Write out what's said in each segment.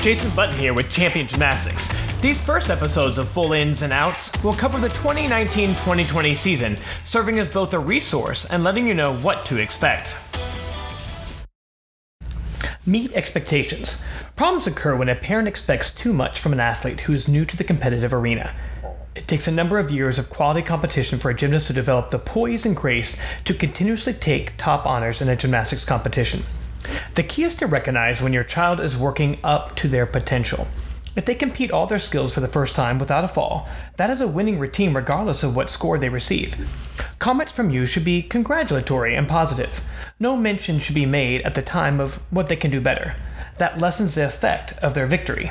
Jason Button here with Champion Gymnastics. These first episodes of Full Ins and Outs will cover the 2019 2020 season, serving as both a resource and letting you know what to expect. Meet expectations. Problems occur when a parent expects too much from an athlete who is new to the competitive arena. It takes a number of years of quality competition for a gymnast to develop the poise and grace to continuously take top honors in a gymnastics competition. The key is to recognize when your child is working up to their potential. If they compete all their skills for the first time without a fall, that is a winning routine regardless of what score they receive. Comments from you should be congratulatory and positive. No mention should be made at the time of what they can do better. That lessens the effect of their victory.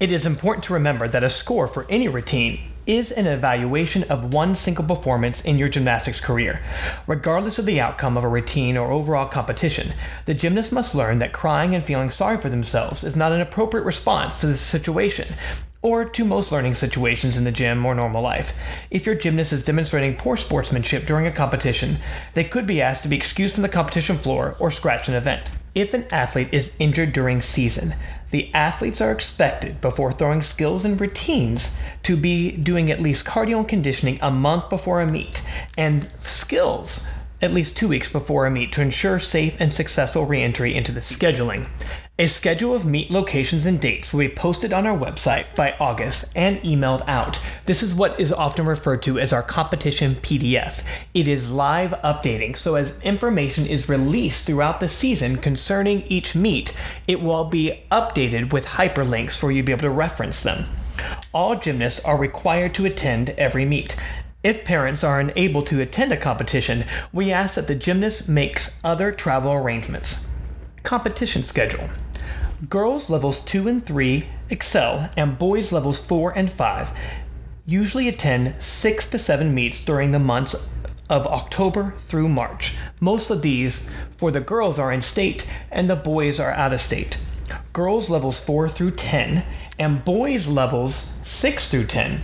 It is important to remember that a score for any routine is an evaluation of one single performance in your gymnastics career. Regardless of the outcome of a routine or overall competition, the gymnast must learn that crying and feeling sorry for themselves is not an appropriate response to this situation or to most learning situations in the gym or normal life. If your gymnast is demonstrating poor sportsmanship during a competition, they could be asked to be excused from the competition floor or scratch an event. If an athlete is injured during season, the athletes are expected, before throwing skills and routines, to be doing at least cardio and conditioning a month before a meet, and skills at least two weeks before a meet to ensure safe and successful reentry into the scheduling. A schedule of meet locations and dates will be posted on our website by August and emailed out. This is what is often referred to as our competition PDF. It is live updating, so as information is released throughout the season concerning each meet, it will be updated with hyperlinks for you to be able to reference them. All gymnasts are required to attend every meet. If parents are unable to attend a competition, we ask that the gymnast makes other travel arrangements. Competition schedule. Girls levels 2 and 3 excel, and boys levels 4 and 5 usually attend 6 to 7 meets during the months of October through March. Most of these for the girls are in state, and the boys are out of state. Girls levels 4 through 10, and boys levels 6 through 10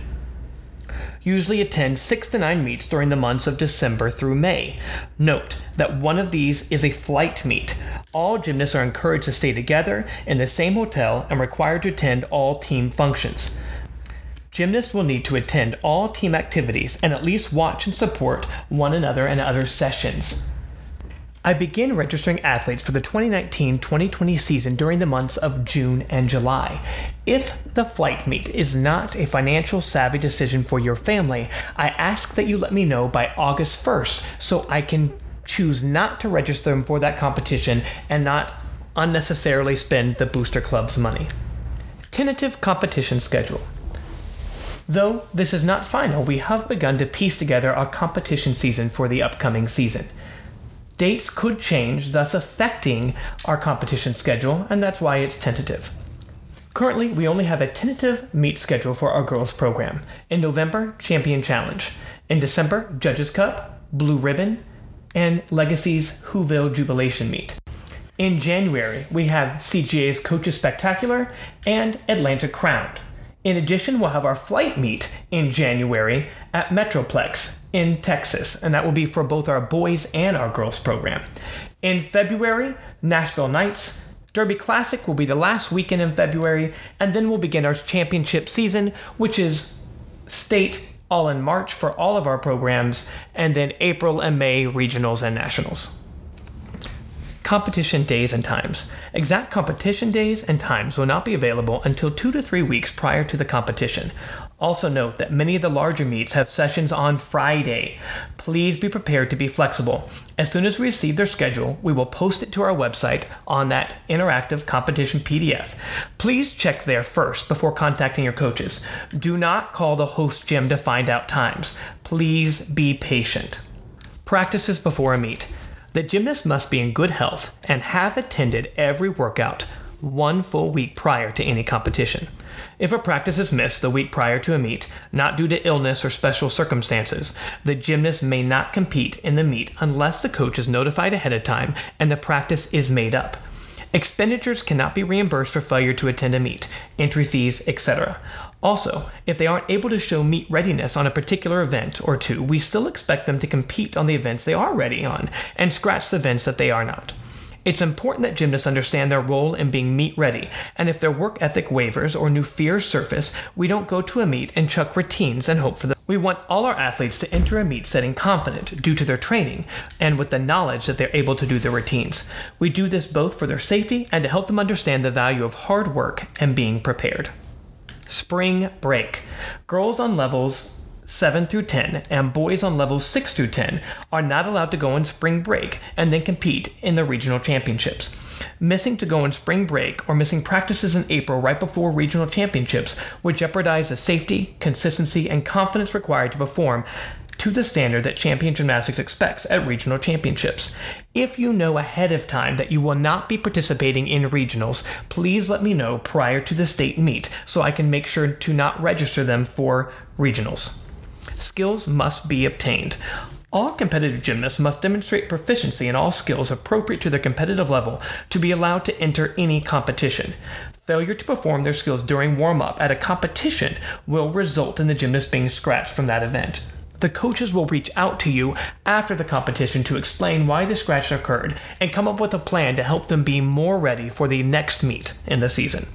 usually attend 6 to 9 meets during the months of December through May. Note that one of these is a flight meet. All gymnasts are encouraged to stay together in the same hotel and required to attend all team functions. Gymnasts will need to attend all team activities and at least watch and support one another in other sessions. I begin registering athletes for the 2019 2020 season during the months of June and July. If the flight meet is not a financial savvy decision for your family, I ask that you let me know by August 1st so I can choose not to register them for that competition and not unnecessarily spend the booster club's money. Tentative competition schedule. Though this is not final, we have begun to piece together our competition season for the upcoming season dates could change, thus affecting our competition schedule, and that's why it's tentative. Currently, we only have a tentative meet schedule for our girls program. In November, Champion Challenge. In December, Judges Cup, Blue Ribbon, and Legacy's Whoville Jubilation Meet. In January, we have CGA's Coaches Spectacular and Atlanta Crowned. In addition, we'll have our flight meet in January at Metroplex in Texas, and that will be for both our boys and our girls program. In February, Nashville Nights. Derby Classic will be the last weekend in February, and then we'll begin our championship season, which is state all in March for all of our programs, and then April and May regionals and nationals competition days and times. Exact competition days and times will not be available until two to three weeks prior to the competition. Also, note that many of the larger meets have sessions on Friday. Please be prepared to be flexible. As soon as we receive their schedule, we will post it to our website on that interactive competition PDF. Please check there first before contacting your coaches. Do not call the host gym to find out times. Please be patient. Practices before a meet. The gymnast must be in good health and have attended every workout one full week prior to any competition. If a practice is missed the week prior to a meet, not due to illness or special circumstances, the gymnast may not compete in the meet unless the coach is notified ahead of time and the practice is made up. Expenditures cannot be reimbursed for failure to attend a meet, entry fees, etc. Also, if they aren't able to show meet readiness on a particular event or two, we still expect them to compete on the events they are ready on and scratch the events that they are not. It's important that gymnasts understand their role in being meet ready, and if their work ethic wavers or new fears surface, we don't go to a meet and chuck routines and hope for the. We want all our athletes to enter a meet setting confident due to their training and with the knowledge that they're able to do their routines. We do this both for their safety and to help them understand the value of hard work and being prepared. Spring break. Girls on levels 7 through 10 and boys on levels 6 through 10 are not allowed to go on spring break and then compete in the regional championships. Missing to go on spring break or missing practices in April right before regional championships would jeopardize the safety, consistency, and confidence required to perform to the standard that champion gymnastics expects at regional championships. If you know ahead of time that you will not be participating in regionals, please let me know prior to the state meet so I can make sure to not register them for regionals skills must be obtained. All competitive gymnasts must demonstrate proficiency in all skills appropriate to their competitive level to be allowed to enter any competition. Failure to perform their skills during warm up at a competition will result in the gymnast being scratched from that event. The coaches will reach out to you after the competition to explain why the scratch occurred and come up with a plan to help them be more ready for the next meet in the season.